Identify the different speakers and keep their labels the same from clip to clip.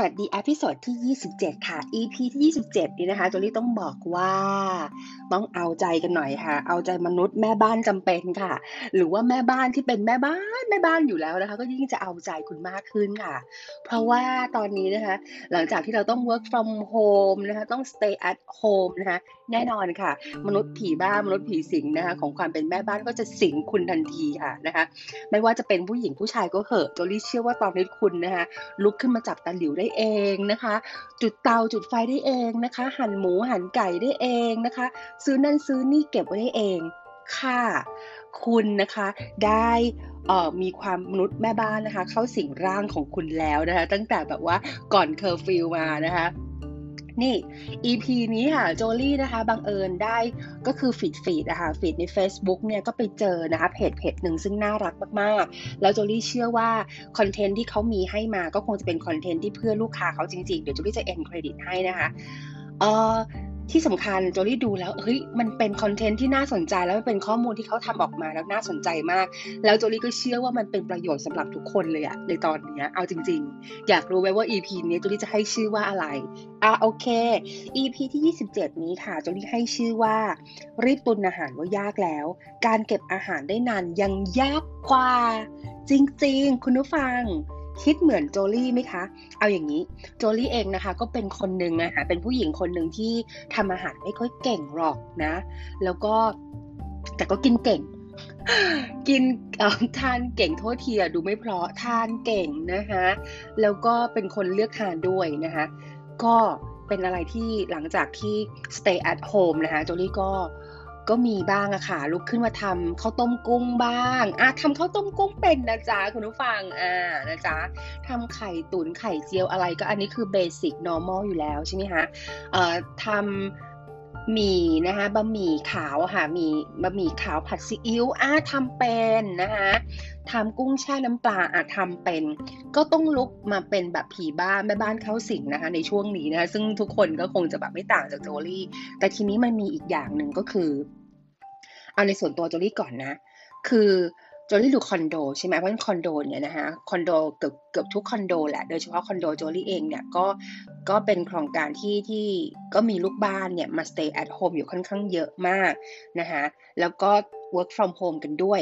Speaker 1: สวัสดี episode ที่ 27 ค่ะ EP ที่ 27 นี่นะคะโจลี่ต้องบอกว่าต้องเอาใจกันหน่อยค่ะ เอาใจมนุษย์แม่บ้านจำเป็นค่ะ หรือว่าแม่บ้านที่เป็นแม่บ้านแม่บ้านอยู่แล้วนะคะ ก็ยิ่งจะเอาใจคุณมากขึ้นค่ะ เพราะว่าตอนนี้นะคะ หลังจากที่เราต้อง work from home นะคะ ต้อง stay at home นะคะ แน่นอนค่ะ มนุษย์ผีบ้ามนุษย์ผีสิงนะคะ ของความเป็นแม่บ้านก็จะสิงคุณทันทีค่ะนะคะ ไม่ว่าจะเป็นผู้หญิงผู้ชายก็เหอะโจลี่เชื่อว่าตอนนี้คุณนะคะลุกขึ้นมาจับตะหลิวได้เองนะคะ จุดเตาจุดไฟได้เองนะคะ หั่นหมูหั่นไก่ได้เองนะคะ ซื้อนั่นซื้อนี่เก็บไว้ได้เองค่ะคุณนะคะได้มีความมนุษย์แม่บ้านนะคะ เข้าสิงร่างของคุณแล้วนะคะ ตั้งแต่แบบว่าก่อนเคอร์ฟิวมานะคะ นี่ EP นี้ค่ะโจลี่นะคะบังเอิญได้ก็คือ feed feed นะคะ feed ใน Facebook เนี่ยก็ไปเจอนะคะเพจเพจหนึ่งซึ่งน่ารักมากๆ แล้วโจลี่เชื่อว่า content ที่เขามีให้มาก็คงจะเป็น content ที่เพื่อลูกค้าเขาจริงๆ เดี๋ยวโจลี่จะเอ็นเครดิตให้นะคะเออ ที่สำคัญโจลี่ดูแล้วเฮ้ยมันเป็น content ที่น่าสนใจแล้วมันเป็นข้อมูลที่เขาทำออกมาแล้วน่าสนใจมาก แล้วโจลี่ก็เชื่อว่ามันเป็นประโยชน์สำหรับทุกคนเลยอะในตอนเนี้ยเอาจริง ๆ อยากรู้ไหมว่า EP นี้โจลี่จะให้ชื่อว่าอะไรอะโอเค EP ที่ 27 นี้ค่ะโจลี่ให้ชื่อว่า รีบตุนอาหารว่ายากแล้ว การเก็บอาหารได้นานยังยากกว่า จริง ๆ คุณผู้ฟัง คิดเหมือนโจลี่ไหมคะ เอาอย่างนี้ โจลี่เองนะคะ ก็เป็นคนหนึ่งนะคะเป็นผู้หญิงคนหนึ่งที่ทำอาหารไม่ค่อยเก่งหรอกนะ แล้วก็แต่ก็กินเก่ง กินอ่อทานเก่งโทษทีอะดูไม่เพราะทานเก่งนะคะ แล้วก็เป็นคนเลือกทานด้วยนะคะ ก็เป็นอะไรที่หลังจากที่ stay at home นะคะโจลี่ก็ ก็มีบ้างอะค่ะ ลุกขึ้นมาทำข้าวต้มกุ้งบ้างอะทำข้าวต้มกุ้งเป็นนะจ๊ะคุณผู้ฟังอ่านะจ๊ะทำไข่ตุ๋นไข่เจียวอะไรก็อันนี้คือ basic normal อยู่แล้วใช่ไหมคะเอ่อทำหมี่นะคะบะหมี่ขาวค่ะหมี่บะหมี่ขาวผัดซีอิ๊วอะทำเป็นนะคะทำกุ้งแช่น้ำปลาอะทำเป็น ก็ต้องลุกมาเป็นแบบผีบ้านแม่บ้านเข้าสิงนะคะ ในช่วงนี้นะคะซึ่งทุกคนก็คงจะแบบไม่ต่างจากโจลี่ แต่ทีนี้มันมีอีกอย่างหนึ่งก็คือ เอาในส่วนตัวโจลี่ก่อนนะ คือโจลี่ดูคอนโดใช่ไหมเพราะฉะนั้นคอนโดเนี่ยนะคะคอนโดเกือบเกือบทุกคอนโดแหละโดยเฉพาะคอนโดโจลี่เองเนี่ยก็ก็เป็นโครงการที่ที่ก็มีลูกบ้านเนี่ยมา stay at home อยู่ค่อนข้างเยอะมากนะคะแล้วก็ work from home กันด้วย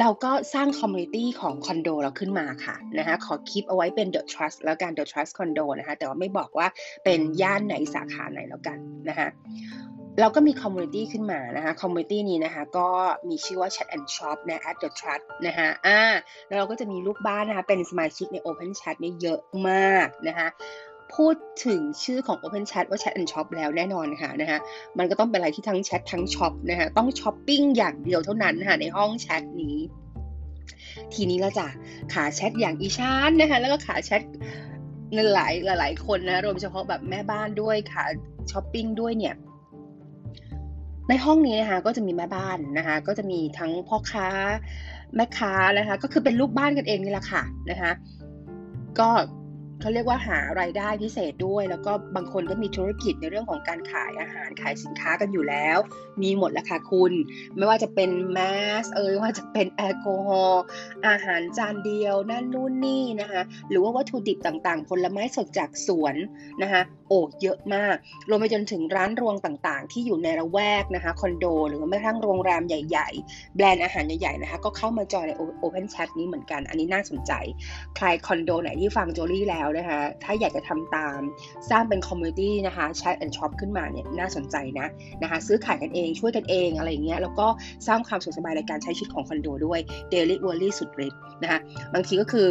Speaker 1: เราก็สร้าง community ของคอนโดเราขึ้นมาค่ะนะคะขอคลิปเอาไว้เป็น The Trust แล้วกัน The Trust Condo นะคะแต่ว่าไม่บอกว่าเป็นย่านไหนสาขาไหนแล้วกันนะคะ เราก็มี community ขึ้นมานะคะ community นี้นะคะก็มีชื่อว่า Chat and Shop นะ at the trust นะคะอ่าแล้วเราก็จะมีลูกบ้านนะคะเป็นสมาชิกใน Open Chat เนี่ยเยอะมากนะคะพูดถึงชื่อของ Open Chat ว่า Chat and Shop แล้วแน่นอนค่ะนะคะมันก็ต้องเป็นอะไรที่ทั้งแชททั้งช็อปนะคะต้องช้อปปิ้งอย่างเดียวเท่านั้นค่ะในห้องแชทนี้ทีนี้ละจ้ะขาแชทอย่างอีชานนะคะแล้วก็ขาแชทหลายหลายคนนะรวมเฉพาะแบบแม่บ้านด้วยขาช้อปปิ้งด้วยเนี่ย ในห้องนี้นะคะก็จะมีแม่บ้านนะคะก็จะมีทั้งพ่อค้าแม่ค้านะคะก็คือเป็นลูกบ้านกันเองนี่แหละค่ะนะคะก็ เขาเรียกว่าหารายได้พิเศษด้วย แล้วก็บางคนก็มีธุรกิจในเรื่องของการขายอาหารขายสินค้ากันอยู่แล้ว มีหมดแล้วค่ะคุณ ไม่ว่าจะเป็นแมสเอ่ยว่าจะเป็นแอลกอฮอล์อาหารจานเดียวนั่นนู่นนี่นะคะหรือว่าวัตถุดิบต่างๆ ผลไม้สดจากสวนนะคะโอ้เยอะมาก รวมไปจนถึงร้านรวงต่างๆ ที่อยู่ในระแวกนะคะคอนโด หรือแม้กระทั่งโรงแรมใหญ่ๆ แบรนด์อาหารใหญ่ๆนะคะก็เข้ามาจอยใน Open Chat นี้เหมือนกัน อันนี้น่าสนใจ ใครคอนโดไหนที่ฟังโจลี่แล้วนะคะถ้าอยากจะทำตามสร้างเป็นคอมมูนิตี้นะคะ Chat and Shop ขึ้นมาเนี่ยน่าสนใจนะนะคะซื้อขายกันเองช่วยกันเองอะไรอย่างเงี้ยแล้วก็สร้างความสุขสบายในการใช้ชีวิตของคอนโดด้วย Daily w o r l y สุดฤทธิ์นะคะบางทีก็คือ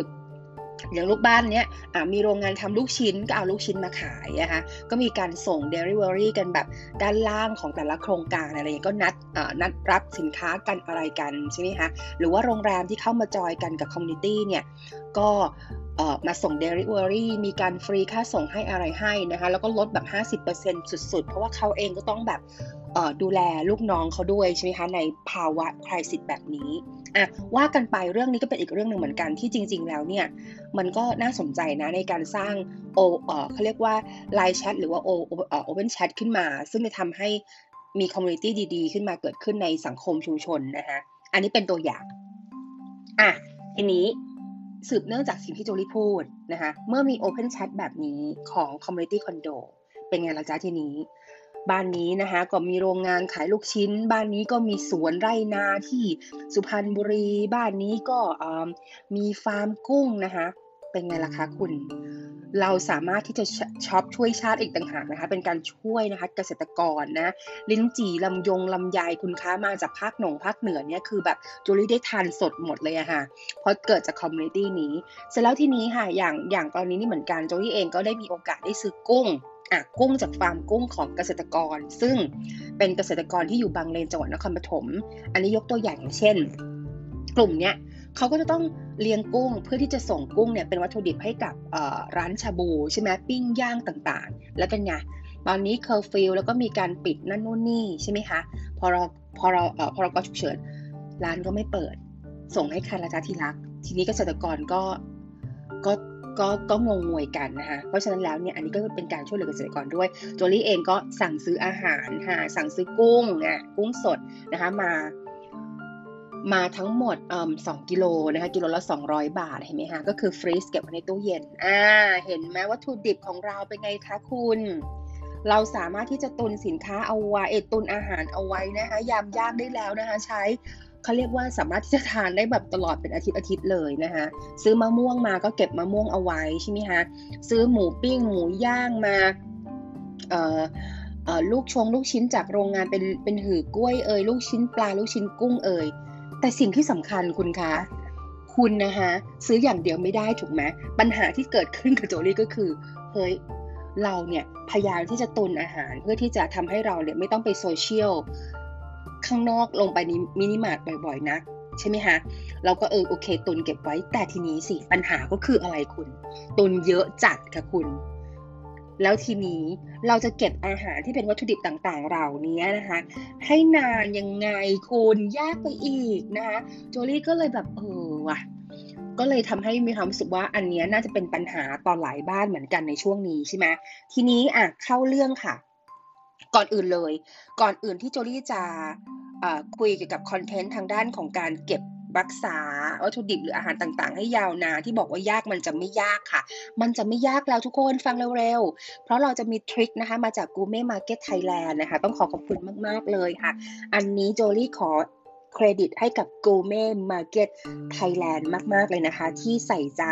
Speaker 1: อย่างลูกบ้านเนี้ยมีโรงงานทำลูกชิ้นก็เอาลูกชิ้นมาขายนะคะก็มีการส่ง delivery กันแบบด้านล่างของแต่ละโครงการอะไรอย่างก็นัดนัดรับสินค้ากันอะไรกันใช่ไหมคะหรือว่าโรงแรมที่เข้ามา join กันกับ community เนี่ยก็ มาส่ง Delivery มีการฟรีค่าส่งให้อะไรให้นะคะแล้วก็ลดแบบ 50%สุดๆ เพราะว่าเขาเองก็ต้องแบบดูแลลูกน้องเขาด้วยใช่ไหมคะในภาวะ crisis แบบนี้อะว่ากันไปเรื่องนี้ก็เป็นอีกเรื่องหนึ่งเหมือนกันที่จริง ๆ แล้วเนี่ยมันก็น่าสนใจนะในการสร้างโอเออเขาเรียกว่า LINE chat หรือว่าโอเออ Open Chat ขึ้นมา ซึ่งจะทำให้มี community ดีๆ ขึ้นมาเกิดขึ้นในสังคมชุมชนนะคะอันนี้เป็นตัวอย่างอะทีนี้ สืบเนื่องจากสิ่งที่โจลี่พูดนะคะเมื่อมี Open Chat แบบนี้ของ Community Condo เป็นไงล่ะจ๊ะทีนี้ บ้านนี้นะคะก็มีโรงงานขายลูกชิ้น บ้านนี้ก็มีสวนไร่นาที่สุพรรณบุรี บ้านนี้ก็มีฟาร์มกุ้งนะคะ เป็นไงล่ะคะคุณ เราสามารถที่จะ shop ช่วยชาติอีกต่างหากนะคะ เป็นการช่วยนะคะเกษตรกรนะ ลิ้นจี่ลำยงลำไยคุณค้ามาจากภาคหนงภาคเหนือเนี่ยคือแบบโจลี่ได้ทานสดหมดเลยอะค่ะ เพราะเกิดจาก community นี้ เสร็จแล้วที่นี้ค่ะ อย่างอย่างตอนนี้นี่เหมือนกันโจลี่เองก็ได้มีโอกาสได้ซื้อกุ้งอะกุ้งจากฟาร์มกุ้งของเกษตรกร ซึ่งเป็นเกษตรกรที่อยู่บางเลนจังหวัดนครปฐม อันนี้ยกตัวอย่างอย่างเช่น กลุ่มเนี้ย เขาก็จะต้องเลี้ยงกุ้งเพื่อที่จะส่งกุ้งเนี่ยเป็นวัตถุดิบให้กับร้านชาบูใช่ไหมปิ้งย่างต่างๆ แล้วเป็นไงตอนนี้เคอร์ฟิวแล้วก็มีการปิดนั่นนู่นนี่ใช่ไหมคะพอเราพอเราเอ่อพอเราก็ฉุกเฉินร้านก็ไม่เปิด ส่งให้ใครละจ้าที่รัก ทีนี้เกษตรกรก็ก็ก็ก็งงงวยกันนะคะ เพราะฉะนั้นแล้วเนี่ยอันนี้ก็เป็นการช่วยเหลือเกษตรกรด้วย โจลี่เองก็สั่งซื้ออาหารค่ะสั่งซื้อกุ้งอะกุ้งสดนะคะมา มาทั้งหมดอ่สองกิโลนะคะกิโลละ 200 บาทเห็นไหมคะก็คือฟรีซเก็บไว้ในตู้เย็นอ่าเห็นไหมวัตถุดิบของเราเป็นไงคะคุณ เราสามารถที่จะตุนสินค้าเอาไว้เอตุนอาหารเอาไว้นะคะยามยากได้แล้วนะคะ ใช้เขาเรียกว่าสามารถที่จะทานได้แบบตลอดเป็นอาทิตย์อาทิตย์เลยนะคะซื้อมะม่วงมาก็เก็บมะม่วงเอาไว้ใช่ไหมคะซื้อหมูปิ้งหมูย่างมาเอ่อลูกชงลูกชิ้นจากโรงงานเป็นเป็นหือกล้วยเอ่ยลูกชิ้นปลาลูกชิ้นกุ้งเอ่ย แต่สิ่งที่สำคัญคุณคะ คุณนะคะซื้ออย่างเดียวไม่ได้ถูกไหมปัญหาที่เกิดขึ้นกับโจลี่ก็คือเฮ้ยเราเนี่ยพยายามที่จะตุนอาหารเพื่อที่จะทำให้เราเนี่ยไม่ต้องไปโซเชียลข้างนอกลงไปในมินิมาร์ทบ่อยๆนะใช่ไหมคะเราก็เออโอเคตุนเก็บไว้แต่ทีนี้สิปัญหาก็คืออะไรคุณ ตุนเยอะจัดค่ะคุณ แล้วทีนี้เราจะเก็บอาหารที่เป็นวัตถุดิบต่างๆเหล่านี้นะคะ ให้นานยังไงคุณยากไปอีกนะคะโจลี่ก็เลยแบบเออว่ะก็เลยทำให้มีความรู้สึกว่าอันนี้น่าจะเป็นปัญหาตอนหลายบ้านเหมือนกันในช่วงนี้ใช่ไหมทีนี้อะเข้าเรื่องค่ะ ก่อนอื่นเลย ก่อนอื่นที่โจลี่จะคุยเกี่ยวกับคอนเทนต์ทางด้านของการเก็บ รักษาวัตถุดิบหรืออาหารต่างๆ ให้ยาวนานที่บอกว่ายากมันจะไม่ยากค่ะ มันจะไม่ยากแล้วทุกคนฟังเร็วๆ เพราะเราจะมี trick นะคะมาจากกูเม่มาร์เก็ตไทยแลนด์นะคะ ต้องขอขอบคุณมากๆเลยค่ะ อันนี้โจลี่ขอ เครดิตให้กับ Gourmet Market Thailand มาก ๆ เลยนะคะ ที่ใส่ใจ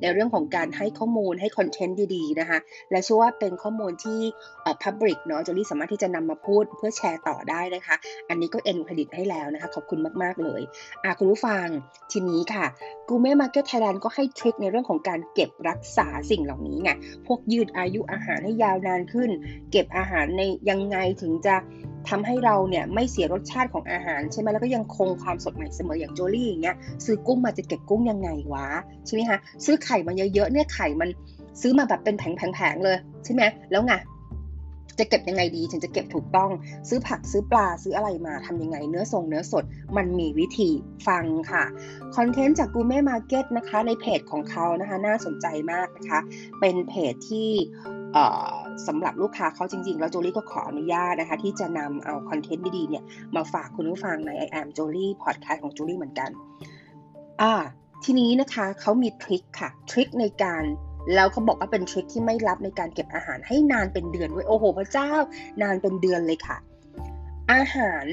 Speaker 1: ในเรื่องของการให้ข้อมูลให้ content ดีๆนะคะ และเชื่อว่าเป็นข้อมูลที่เอ่อ Public เนาะโจลี่สามารถที่จะนำมาพูดเพื่อแชร์ต่อได้นะคะ อันนี้ก็เอ็นเครดิตให้แล้วนะคะ ขอบคุณมาก ๆ เลยอะคุณผู้ฟังทีนี้ค่ะ Gourmet Market Thailand ก็ให้ทริคในเรื่องของการเก็บรักษาสิ่งเหล่านี้ไงพวกยืดอายุอาหารให้ยาวนานขึ้น เก็บอาหารในยังไงถึงจะทำให้เราเนี่ยไม่เสียรสชาติของอาหารใช่ไหมแล้วก็ยังคงความสดใหม่เสมออย่างโจลี่อย่างเงี้ยซื้อกุ้งมาจะเก็บกุ้งยังไงวะใช่ไหมคะซื้อไข่มาเยอะๆเนี่ยไข่มันซื้อมาแบบเป็นแผงๆเลยใช่ไหมแล้วไงจะเก็บยังไงดีถึงจะเก็บถูกต้อง ซื้อผักซื้อปลาซื้ออะไรมาทำยังไง เนื้อทรงเนื้อสดมันมีวิธีฟังค่ะ content จาก Gourmet Market นะคะในเพจของเขานะคะน่าสนใจมากนะคะ เป็นเพจที่ สำหรับลูกค้าเขาจริงๆ แล้วโจลี่ก็ขออนุญาตนะคะ ที่จะนำเอา content ดีๆเนี่ยมาฝากคุณผู้ฟังใน I am Jolie Podcast ของ Jolie เหมือนกันอ่าทีนี้นะคะเขามี trick ค่ะ trick ในการแล้วเขาบอกว่าเป็น trick ที่ไม่ลับในการเก็บอาหารให้นานเป็นเดือนไว้โอ้โห พระเจ้านานเป็นเดือนเลยค่ะ อาหาร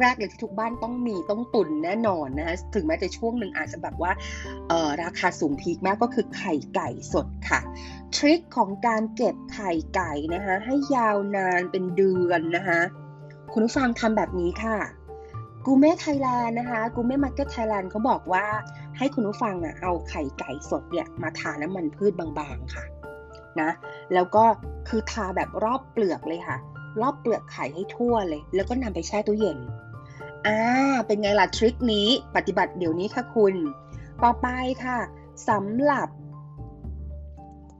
Speaker 1: แรกๆเลยที่ทุกบ้านต้องมีต้องตุนแน่นอนนะถึงแม้จะช่วงหนึ่งอาจจะแบบว่าราคาสูง peak มากก็คือไข่ไก่สดค่ะ trick ของการเก็บไข่ไก่นะคะให้ยาวนานเป็นเดือนนะคะคุณผู้ฟังทำแบบนี้ค่ะ Gourmet Thailand นะคะ Gourmet Market Thailand เขาบอกว่าให้คุณผู้ฟังอะเอาไข่ไก่สดเนี่ยมาทาน้ำมันพืชบางๆค่ะนะแล้วก็คือทาแบบรอบเปลือกเลยค่ะ รอบเปลือกไข่ให้ทั่วเลย แล้วก็นำไปแช่ตู้เย็น อ่า เป็นไงล่ะทริคนี้ปฏิบัติเดี๋ยวนี้ค่ะคุณ ต่อไปค่ะสำหรับ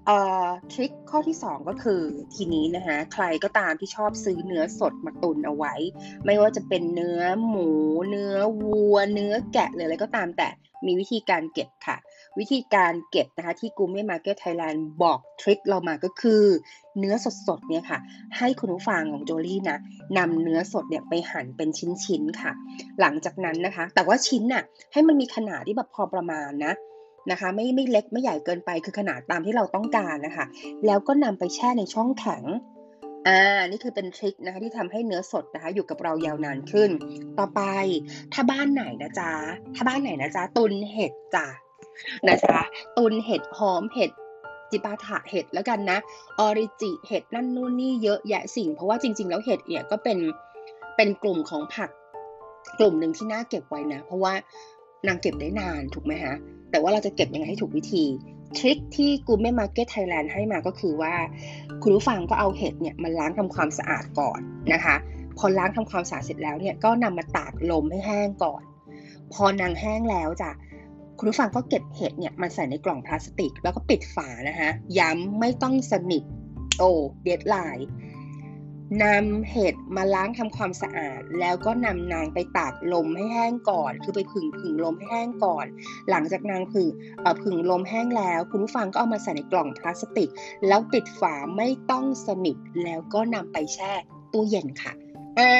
Speaker 1: เอ่อทริคข้อที่ 2 ก็คือทีนี้นะคะใครก็ตามที่ชอบซื้อเนื้อสดมาตุนเอาไว้ ไม่ว่าจะเป็นเนื้อหมู เนื้อวัว เนื้อแกะหรืออะไรก็ตามแต่มีวิธีการเก็บค่ะ วิธีการเก็บนะคะที่กูไม่มาเก็ตไทยแลนด์บอกทริคเรามาก็คือ เนื้อสดๆเนี่ยค่ะ ให้คุณผู้ฟังของโจลี่นะนำเนื้อสดเนี่ยไปหั่นเป็นชิ้นๆค่ะ หลังจากนั้นนะคะ แต่ว่าชิ้นน่ะให้มันมีขนาดที่แบบพอประมาณนะนะคะไม่ไม่เล็กไม่ใหญ่เกินไปคือขนาดตามที่เราต้องการนะคะ แล้วก็นำไปแช่ในช่องแข็งอ่านี่คือเป็นทริคนะคะที่ทำให้เนื้อสดนะคะอยู่กับเรายาวนานขึ้น ต่อไปถ้าบ้านไหนนะจ๊ะถ้าบ้านไหนนะจ๊ะตุนเห็ดจ้ะ นะจ๊ะตุนเห็ดหอมเห็ดจิปาถะเห็ดแล้วกันนะ ออริจิเห็ดนั่นนู่นนี่เยอะแยะสิ่ง เพราะว่าจริง ๆ แล้วเห็ดเนี่ยก็เป็นเป็นกลุ่มของผักกลุ่มหนึ่งที่น่าเก็บไว้นะ เพราะว่านางเก็บได้นานถูกไหมฮะ แต่ว่าเราจะเก็บยังไงให้ถูกวิธีทริคที่กูไม่มาเก็ตไทยแลนด์ให้มาก็คือว่า คุณผู้ฟังก็เอาเห็ดเนี่ยมาล้างทำความสะอาดก่อนนะคะ พอล้างทำความสะอาดเสร็จแล้วเนี่ยก็นำมาตากลมให้แห้งก่อน พอนางแห้งแล้วจ้ะ คุณผู้ฟังก็เก็บเห็ดเนี่ยมาใส่ในกล่องพลาสติก แล้วก็ปิดฝานะคะย้ำไม่ต้องสนิทโอ้ deadline นำเห็ดมาล้างทำความสะอาด แล้วก็นำนางไปตากลมให้แห้งก่อน คือไปผึ่งผึ่งลมให้แห้งก่อน หลังจากนางผึ่งผึ่งลมแห้งแล้ว คุณผู้ฟังก็เอามาใส่ในกล่องพลาสติก แล้วปิดฝาไม่ต้องสนิทแล้วก็นำไปแช่ตู้เย็นค่ะ อ่า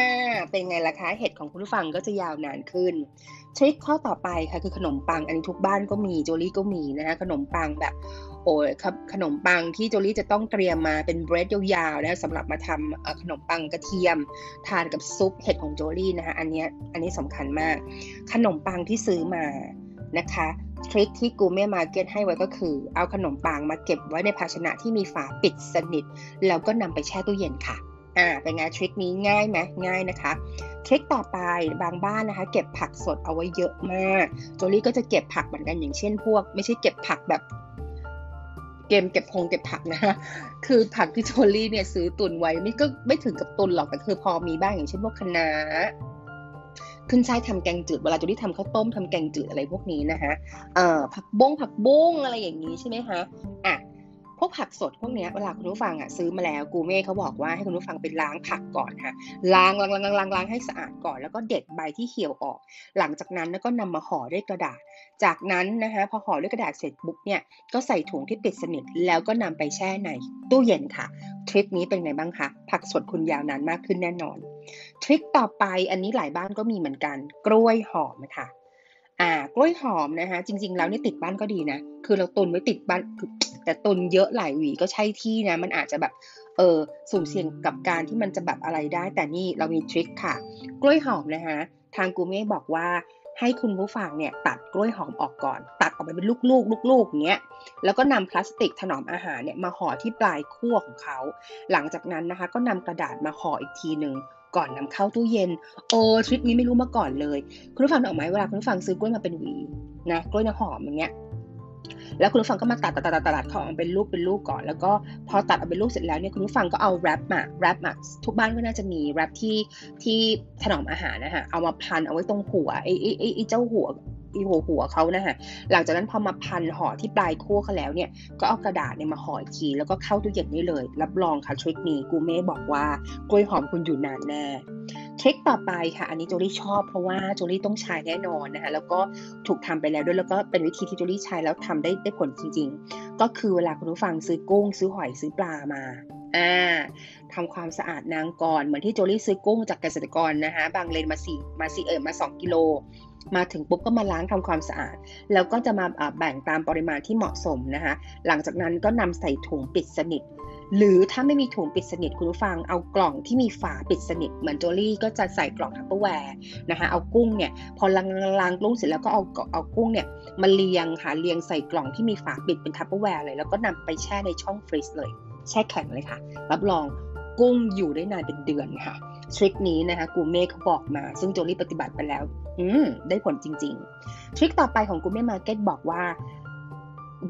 Speaker 1: เป็นไงล่ะคะเห็ดของคุณผู้ฟังก็จะยาวนานขึ้นทริคข้อต่อไปค่ะคือขนมปังอันนี้ทุกบ้านก็มีโจลี่ก็มีนะคะขนมปังแบบโอ้ยครับขนมปังที่โจลี่จะต้องเตรียมมาเป็นเบรดยาวๆนะสำหรับมาทำขนมปังกระเทียม ทานกับซุปเห็ดของโจลี่นะคะอันนี้อันนี้สำคัญมาก ขนมปังที่ซื้อมานะคะทริคที่กูเม่มาเก็ตให้ไว้ก็คือ เอาขนมปังมาเก็บไว้ในภาชนะที่มีฝาปิดสนิท แล้วก็นำไปแช่ตู้เย็นค่ะ อ่าเป็นไงทริคนี้ง่ายไหมง่ายนะคะทริคต่อไปบางบ้านนะคะ เก็บผักสดเอาไว้เยอะมาก โจลี่ก็จะเก็บผักเหมือนกันอย่างเช่นพวก ไม่ใช่เก็บผักแบบเกมเก็บพงเก็บผักนะคะคือผักที่โจลี่เนี่ยซื้อตุนไว้ไม่ก็ไม่ถึงกับตุนหรอกแต่คือพอมีบ้างอย่างเช่นพวกคะน้าขึ้นช่ายทำแกงจืดเวลาจะได้ทำข้าวต้มทำแกงจืดอะไรพวกนี้นะคะเอ่อผักบงผักบ้งอะไรอย่างนี้ใช่ไหมคะอะ พวกผักสดพวกนี้เวลาคุณผู้ฟังอะซื้อมาแล้วกูเม่เขาบอกว่าให้คุณผู้ฟังไปล้างผักก่อนค่ะล้างล้างล้างล้างล้างให้สะอาดก่อน แล้วก็เด็ดใบที่เหี่ยวออก หลังจากนั้นก็นำมาห่อด้วยกระดาษ จากนั้นนะคะพอห่อด้วยกระดาษเสร็จปุ๊บเนี่ยก็ใส่ถุงที่ปิดสนิทแล้วก็นำไปแช่ในตู้เย็นค่ะทริคนี้เป็นไงบ้างคะผักสดคุณยาวนานมากขึ้นแน่นอน ทริคต่อไปอันนี้หลายบ้านก็มีเหมือนกัน กล้วยหอมค่ะอ่ากล้วยหอมนะคะจริง ๆ แล้วนี่ติดบ้านก็ดีนะคือเราตุนไว้ติดบ้าน แต่ตนเยอะหลายหวีก็ใช่ที่นะ มันอาจจะแบบเออสุ่มเสี่ยงกับการที่มันจะแบบอะไรได้ แต่นี่เรามีทริคค่ะ กล้วยหอมนะคะทางกูเม่บอกว่าให้คุณผู้ฟังเนี่ยตัดกล้วยหอมออกก่อน ตัดออกไปเป็นลูกๆ ลูกๆอย่างเงี้ยแล้วก็นำพลาสติกถนอมอาหารเนี่ยมาห่อที่ปลายขั้วของเขา หลังจากนั้นนะคะ ก็นำกระดาษมาห่ออีกทีหนึ่งก่อนนำเข้าตู้เย็นโอ้ทริคนี้ไม่รู้มาก่อนเลย คุณผู้ฟังออกไหมเวลาคุณผู้ฟังซื้อกล้วยมาเป็นหวีนะกล้วยน้ำหอมอย่างเงี้ย แล้วคุณผู้ฟังก็มาตัดตัดตัดตัดเขาเป็นลูกเป็นลูกก่อน แล้วก็พอตัดเอาเป็นลูกเสร็จแล้วเนี่ยคุณผู้ฟังก็เอาแรปมาแรปมาทุกบ้านก็น่าจะมีแรปที่ที่ถนอมอาหารนะคะเอามาพันเอาไว้ตรงหัวไอ้ไอ้ไอ้เจ้าหัวอีหัวหัวเขานะฮะหลังจากนั้นพอมาพันห่อที่ปลายคั่วเขาแล้วเนี่ย ก็เอากระดาษเนี่ยมาห่ออีกทีแล้วก็เข้าตู้เย็นได้เลย รับรองค่ะทริคนี้กูเม่บอกว่ากล้วยหอมคุณอยู่นานแน่ ทริคต่อไปค่ะ อันนี้โจลี่ชอบเพราะว่าโจลี่ต้องใช้แน่นอนนะคะแล้วก็ถูกทำไปแล้วด้วยแล้วก็เป็นวิธีที่โจลี่ใช้แล้วทำได้ได้ผลจริง ๆ ก็คือเวลาคุณผู้ฟังซื้อกุ้ง ซื้อหอยซื้อปลามาอ่าทำความสะอาดนางก่อนเหมือนที่โจลี่ซื้อกุ้งจากเกษตรกรนะคะบางเลนมาสี่มาสี่เออมาสองกิโลมาถึงปุ๊บก็มาล้างทำความสะอาด แล้วก็จะมาแบ่งตามปริมาณที่เหมาะสมนะคะหลังจากนั้นก็นำใส่ถุงปิดสนิท หรือถ้าไม่มีถุงปิดสนิทคุณผู้ฟังเอากล่องที่มีฝาปิดสนิทเหมือนโจลี่ก็จะใส่กล่อง Tupperware นะคะเอากุ้งเนี่ยพอล้างล้างกุ้งเสร็จแล้วก็เอาเอากุ้งเนี่ยมาเรียงค่ะเรียงใส่กล่องที่มีฝาปิดเป็น Tupperware เลยแล้วก็นำไปแช่ในช่อง freeze เลย แช่แข็งเลยค่ะ รับรองกุ้งอยู่ได้นานเป็นเดือนค่ะทริคนี้นะคะกูเม่เขาบอกมา ซึ่งโจลี่ปฏิบัติไปแล้ว อืมได้ผลจริง ๆ ทริคต่อไปของกูเม่มาเก็ตบอกว่า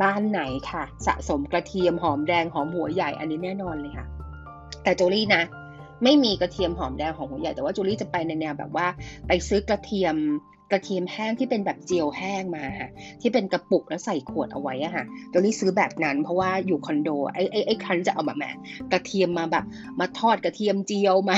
Speaker 1: บ้านไหนค่ะ สะสมกระเทียมหอมแดงหอมหัวใหญ่อันนี้แน่นอนเลยค่ะ แต่โจลี่นะ ไม่มีกระเทียมหอมแดงหอมหัวใหญ่แต่ว่าโจลี่จะไปในแนวแบบว่า ไปซื้อกระเทียม กระเทียมแห้งที่เป็นแบบเจียวแห้งมาค่ะที่เป็นกระปุกแล้วใส่ขวดเอาไว้อะค่ะโจลี่ซื้อแบบนั้นเพราะว่าอยู่คอนโดไอ้ไอ้ไอ้ครั้นจะเอาแบบแหมกระเทียมมาแบบ มาทอดกระเทียมเจียวมา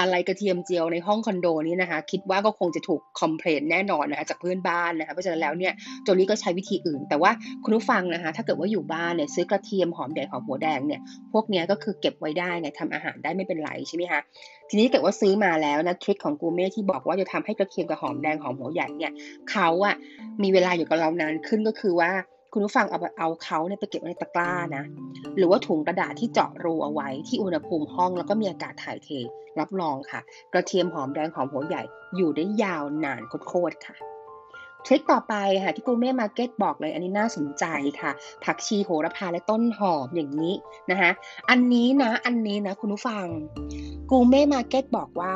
Speaker 1: อะไรกระเทียมเจียวในห้องคอนโดนี้นะคะ คิดว่าก็คงจะถูกคอมเพลนแน่นอนนะคะจากเพื่อนบ้านนะคะเพราะฉะนั้นแล้วเนี่ยโจลี่ก็ใช้วิธีอื่น แต่ว่าคุณผู้ฟังนะคะ ถ้าเกิดว่าอยู่บ้านเนี่ยซื้อกระเทียมหอมแดงหอมหัวแดงเนี่ยพวกนี้ก็คือเก็บไว้ได้ไงทำอาหารได้ไม่เป็นไรใช่ไหมคะทีนี้เกิดว่าซื้อมาแล้วนะทริคของกูเม่ที่บอกว่าจะทำให้กระเทียมกับหอมแดงหอมหัวใหญ่เนี่ยเขาอะมีเวลาอยู่กับเรานานขึ้นก็คือว่าคุณผู้ฟังเอาเอาเขาเนี่ยไปเก็บไว้ในตะกร้านะ หรือว่าถุงกระดาษที่เจาะรูเอาไว้ที่อุณหภูมิห้องแล้วก็มีอากาศถ่ายเท รับรองค่ะ กระเทียมหอมแดงหอมหัวใหญ่อยู่ได้ยาวนานโคตรค่ะทริคต่อไปค่ะที่กูเม่มาร์เก็ตบอกเลยอันนี้น่าสนใจค่ะ ผักชีโหระพาและต้นหอมอย่างนี้นะคะอันนี้นะอันนี้นะคุณผู้ฟังกูเม่มาร์เก็ตบอกว่า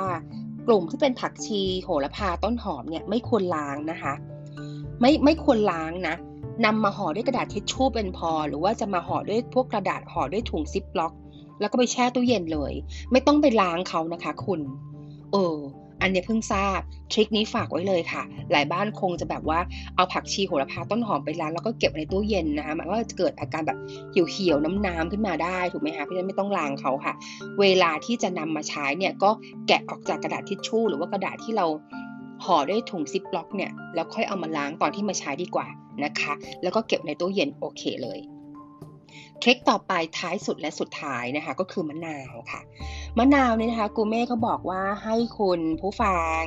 Speaker 1: กลุ่มที่เป็นผักชีโหระพาต้นหอมเนี่ยไม่ควรล้างนะคะ ไม่ไม่ควรล้างนะนำมาห่อด้วยกระดาษทิชชู่เป็นพอ หรือว่าจะมาห่อด้วยพวกกระดาษห่อด้วยถุงซิปล็อก แล้วก็ไปแช่ตู้เย็นเลย ไม่ต้องไปล้างเขานะคะ คุณ เออ อันนี้เพิ่งทราบทริคนี้ฝากไว้เลยค่ะ หลายบ้านคงจะแบบว่าเอาผักชีโหระพาต้นหอมไปล้างแล้วก็เก็บในตู้เย็นนะคะมันก็จะเกิดอาการแบบเหี่ยวๆน้ำๆขึ้นมาได้ถูกไหมคะเพราะฉะนั้นไม่ต้องล้างเขาค่ะ เวลาที่จะนำมาใช้เนี่ยก็แกะออกจากกระดาษทิชชู่ หรือว่ากระดาษที่เราห่อด้วยถุงซิปล็อกเนี่ยแล้วค่อยเอามาล้างตอนที่มาใช้ดีกว่านะคะ แล้วก็เก็บในตู้เย็นโอเคเลย ทริคต่อไปท้ายสุดและสุดท้ายนะคะ ก็คือมะนาวค่ะ มะนาวเนี่ยนะคะกูเม่เขาบอกว่าให้คุณผู้ฟัง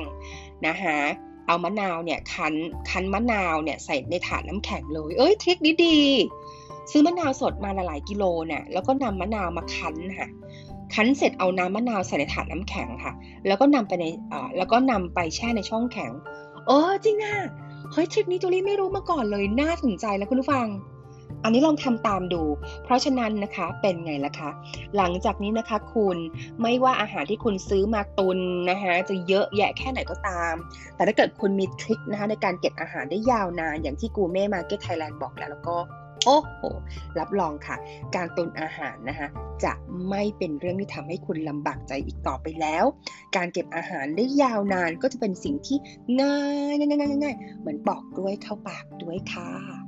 Speaker 1: นะคะเอามะนาวเนี่ยคั้นคั้นมะนาวเนี่ยใส่ในถาดน้ำแข็งเลย เอ้ยทริคนี้ดีซื้อมะนาวสดมาหลายกิโลเนี่ยแล้วก็นำมะนาวมาคั้นค่ะคั้นเสร็จเอาน้ำมะนาวใส่ในถาดน้ำแข็งค่ะ แล้วก็นำไปในอ่าแล้วก็นำไปแช่ในช่องแข็ง เออจริงอะเฮ้ย trick นี้โจลี่ไม่รู้มาก่อนเลยน่าสนใจแล้วคุณผู้ฟัง อันนี้ลองทำตามดู เพราะฉะนั้นนะคะเป็นไงล่ะคะ หลังจากนี้นะคะคุณไม่ว่าอาหารที่คุณซื้อมาตุนนะคะจะเยอะแยะแค่ไหนก็ตาม แต่ถ้าเกิดคุณมี trick นะคะในการเก็บอาหารได้ยาวนาน อย่างที่กูเม่มาเก็ตไทยแลนด์บอกแล้วแล้วก็โอ้โห รับรองค่ะ การตุนอาหารนะคะจะไม่เป็นเรื่องที่ทำให้คุณลำบากใจอีกต่อไปแล้ว การเก็บอาหารได้ยาวนานก็จะเป็นสิ่งที่ง่ายง่ายง่ายง่ายเหมือนปอกกล้วยเข้าปากด้วยค่ะ